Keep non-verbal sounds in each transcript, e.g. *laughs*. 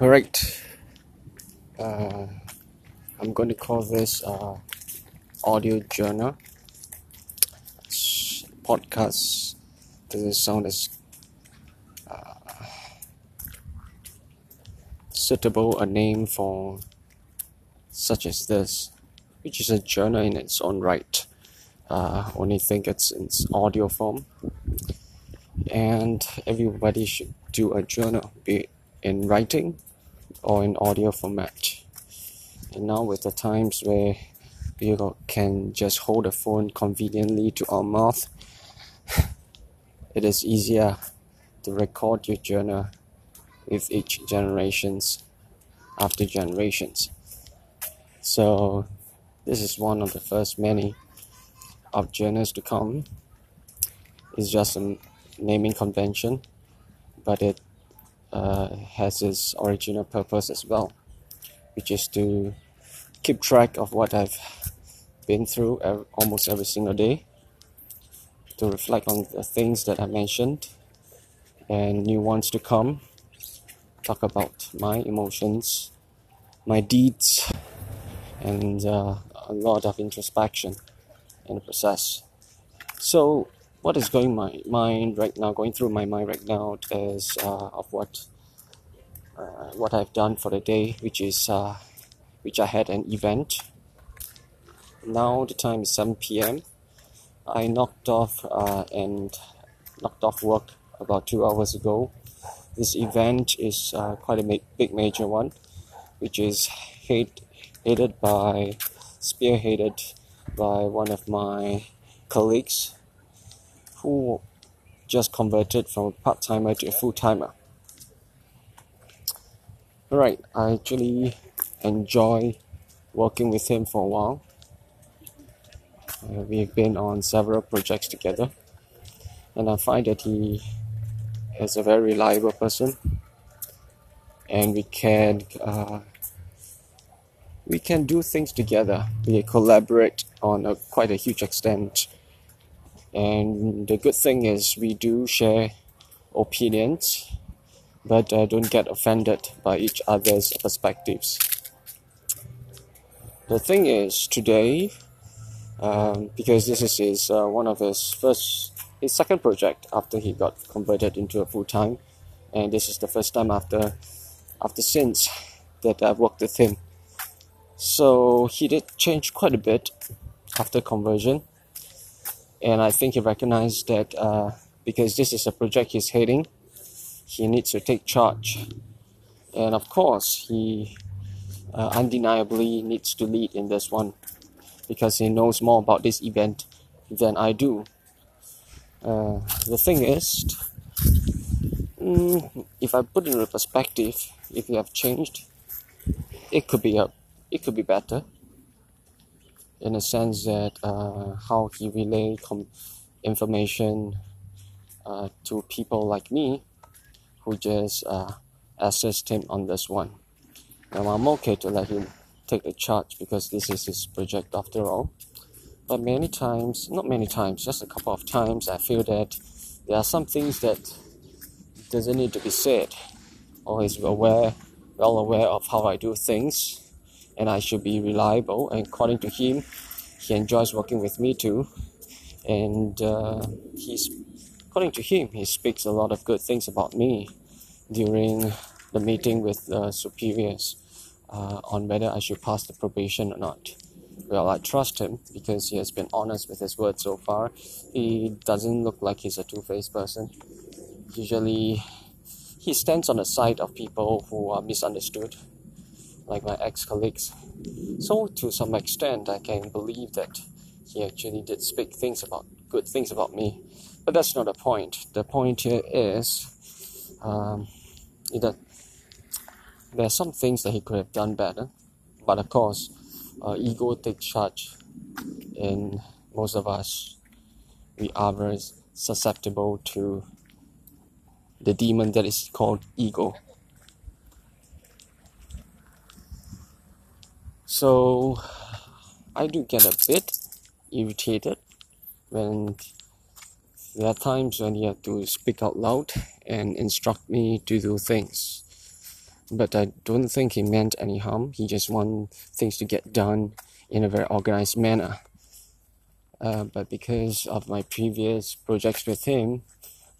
All right. Uh, I'm going to call this uh, audio journal. Podcast doesn't sound as uh, suitable a name for such as this, which is a journal in its own right. Uh, only think it's in audio form, and everybody should do a journal, be in writing or in audio format. And now with the times where you can just hold a phone conveniently to our mouth, *laughs* it is easier to record your journal with each generations after generations. So this is one of the first many of journals to come. It's just a naming convention, but it uh, has its original purpose as well, which is to keep track of what I've been through almost every single day, to reflect on the things that I mentioned and new ones to come, talk about my emotions, my deeds, and uh, a lot of introspection in the process. So what is going my mind right now, going through my mind right now, is uh, of what uh, what I've done for the day, which is uh, which I had an event. Now the time is 7 p.m. I knocked off uh, and knocked off work about two hours ago. This event is uh, quite a ma- big major one, which is hate, headed by spearheaded by one of my colleagues who just converted from a part timer to a full timer. Alright, I actually enjoy working with him for a while. Uh, we've been on several projects together, and I find that he is a very reliable person, and we can uh, we can do things together. We collaborate on a, quite a huge extent and the good thing is we do share opinions but uh, don't get offended by each other's perspectives. The thing is today um, because this is his, uh, one of his first his second project after he got converted into a full-time. And this is the first time after after since that I've worked with him. So he did change quite a bit after conversion and I think he recognized that uh, because this is a project he's heading, he needs to take charge. And of course, he uh, undeniably needs to lead in this one because he knows more about this event than I do. Uh, the thing is, mm, if I put it in perspective, if you have changed, it could be a, it could be better in a sense that uh, how he relay com- information uh, to people like me who just uh, assist him on this one. Now I'm okay to let him take the charge because this is his project after all. But many times, not many times, just a couple of times, I feel that there are some things that doesn't need to be said, or he's aware, well aware of how I do things, and I should be reliable. And according to him, he enjoys working with me too. And uh, he's, according to him, he speaks a lot of good things about me during the meeting with uh, superiors uh, on whether I should pass the probation or not. Well, I trust him because he has been honest with his word so far. He doesn't look like he's a two faced person. Usually, he stands on the side of people who are misunderstood like my ex-colleagues. So to some extent, I can believe that he actually did speak things about good things about me. But that's not the point. The point here is um, that there are some things that he could have done better. But of course, uh, ego takes charge, and most of us, we are very susceptible to the demon that is called ego. So I do get a bit irritated when there are times when you have to speak out loud and instruct me to do things. but I don't think he meant any harm. He just want things to get done in a very organized manner. Uh, but because of my previous projects with him,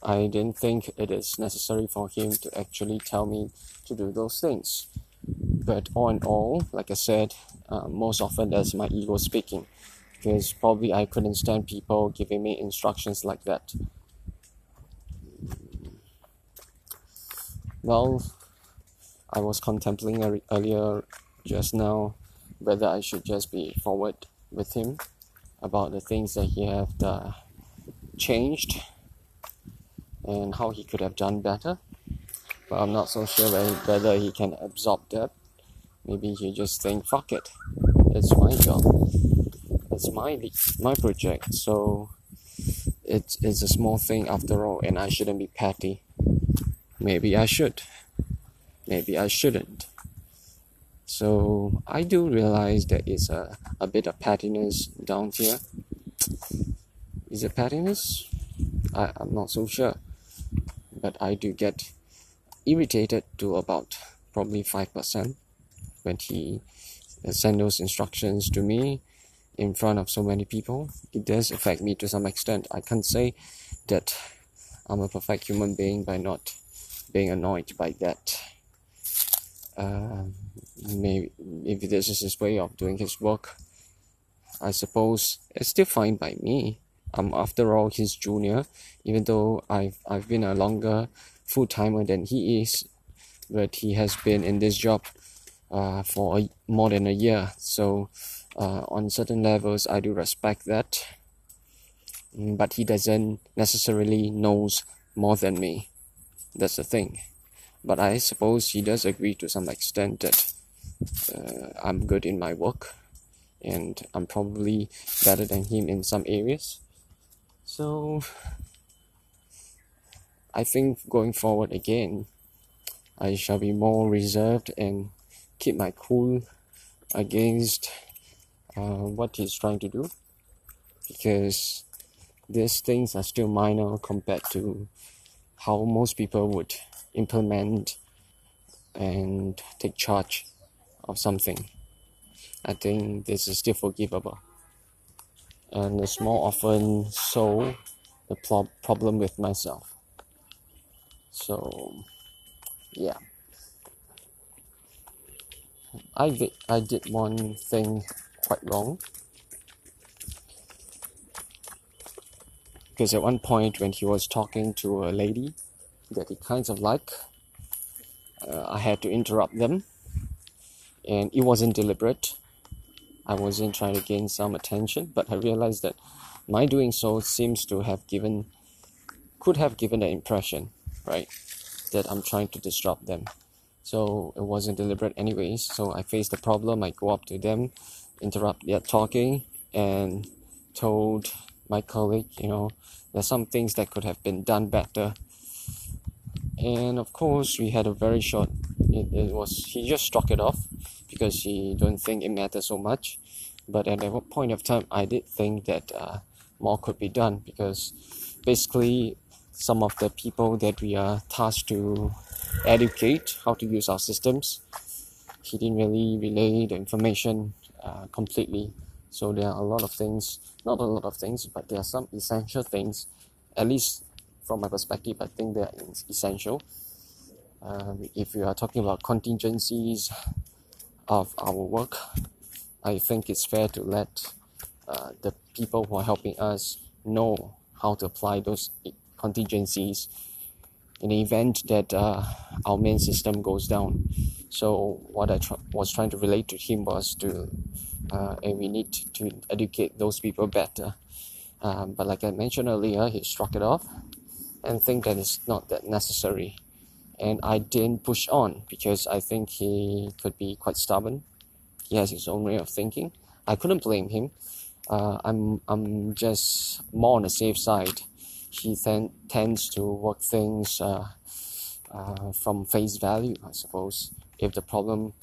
I didn't think it is necessary for him to actually tell me to do those things. But all in all, like I said, uh, most often that's my ego speaking, because probably I couldn't stand people giving me instructions like that. Well, I was contemplating earlier just now whether I should just be forward with him about the things that he have uh, changed and how he could have done better. But I'm not so sure whether he can absorb that. Maybe he just think, fuck it, it's my job, it's my my project, so it's it's a small thing after all, and I shouldn't be petty. Maybe I should. Maybe I shouldn't. So I do realize there is a, a bit of pettiness down here. Is it pettiness? I, I'm not so sure. But I do get irritated to about probably 5% when he send those instructions to me in front of so many people. It does affect me to some extent. I can't say that I'm a perfect human being by not being annoyed by that. Uh, maybe if this is his way of doing his work, I suppose it's still fine by me. I'm after all his junior, even though I've I've been a longer full timer than he is, but he has been in this job uh, for a, more than a year. So uh, on certain levels, I do respect that. Mm, but he doesn't necessarily knows more than me. That's the thing. But I suppose he does agree to some extent that uh, I'm good in my work and I'm probably better than him in some areas. So I think going forward again, I shall be more reserved and keep my cool against uh, what he's trying to do because these things are still minor compared to how most people would implement and take charge of something. I think this is still forgivable. And it's more often so the pro- problem with myself. So, yeah. I did, I did one thing quite wrong. Because at one point, when he was talking to a lady that he kind of like, uh, I had to interrupt them and it wasn't deliberate. I wasn't trying to gain some attention, but I realized that my doing so seems to have given, could have given the impression, right, that I'm trying to disrupt them. So it wasn't deliberate, anyways. So I faced the problem. I go up to them, interrupt their talking, and told my colleague, you know, there's some things that could have been done better. And of course, we had a very short. It, it was he just struck it off because he don't think it matters so much. But at that point of time, I did think that uh, more could be done because basically some of the people that we are tasked to educate how to use our systems, he didn't really relay the information uh, completely. So there are a lot of things, not a lot of things, but there are some essential things, at least from my perspective, I think they are essential. Uh, if you are talking about contingencies, of our work, I think it's fair to let uh, the people who are helping us know how to apply those contingencies in the event that uh, our main system goes down. So what I tr- was trying to relate to him was to, uh, and we need to educate those people better. Um, but like I mentioned earlier, he struck it off and think that it's not that necessary and I didn't push on because I think he could be quite stubborn. He has his own way of thinking. I couldn't blame him. Uh, I'm I'm just more on the safe side. He then tends to work things uh, uh, from face value, I suppose. If the problem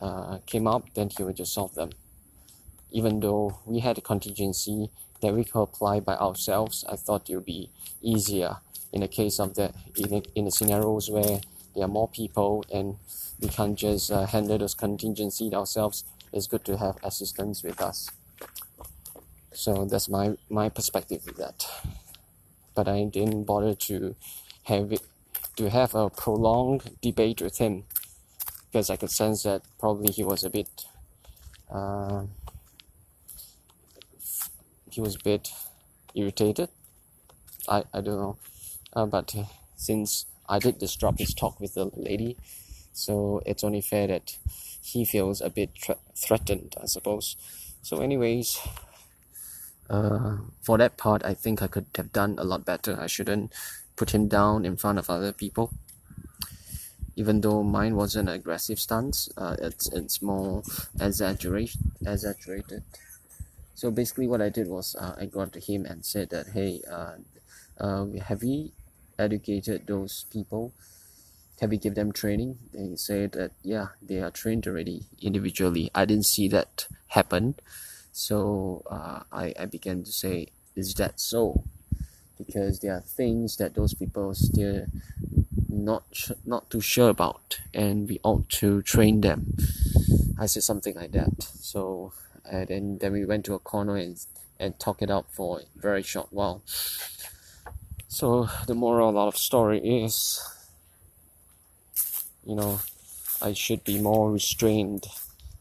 uh, came up, then he would just solve them. Even though we had a contingency that we could apply by ourselves, I thought it would be easier in the case of that in, in the scenarios where there are more people and we can't just uh, handle those contingencies ourselves. It's good to have assistance with us. So that's my my perspective with that. But I didn't bother to have it to have a prolonged debate with him because I could sense that probably he was a bit uh, he was a bit irritated. I, I don't know. Uh, but since I did disrupt his talk with the lady, so it's only fair that he feels a bit tra- threatened, I suppose. So, anyways, uh, for that part, I think I could have done a lot better. I shouldn't put him down in front of other people. Even though mine wasn't an aggressive stance, uh, it's it's more exaggerate exaggerated. So basically, what I did was uh, I got to him and said that, hey, uh, uh, have we educated those people? Have we give them training? And he said that yeah, they are trained already individually. I didn't see that happen, so uh, I I began to say, is that so? Because there are things that those people still not not too sure about, and we ought to train them. I said something like that. So and then then we went to a corner and and talk it out for a very short while. So the moral of the story is, you know, I should be more restrained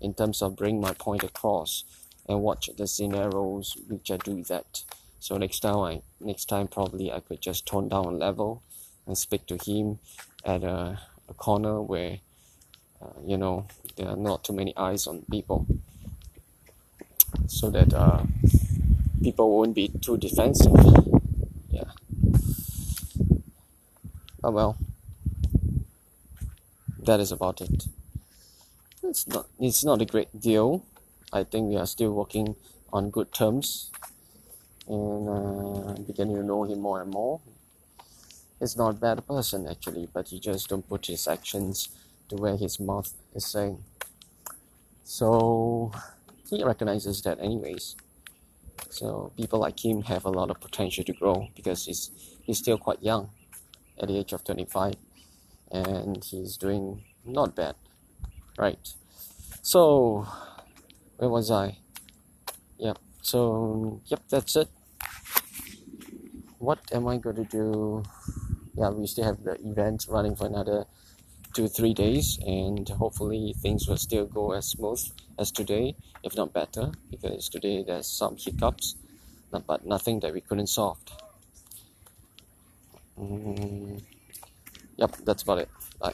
in terms of bring my point across and watch the scenarios which I do that. So next time I next time probably I could just tone down a level and speak to him at a, a corner where uh, you know there are not too many eyes on people so that uh, people won't be too defensive. Yeah. Oh well. That is about it. It's not it's not a great deal. I think we are still working on good terms and uh, beginning to know him more and more. He's not a bad person actually, but he just don't put his actions to where his mouth is saying. So he recognizes that anyways. So people like him have a lot of potential to grow because he's he's still quite young at the age of 25 and he's doing not bad. Right. So where was I? Yep. So yep, that's it. What am I going to do? Yeah, we still have the event running for another two three days and hopefully things will still go as smooth as today if not better because today there's some hiccups but nothing that we couldn't solve mm, yep that's about it bye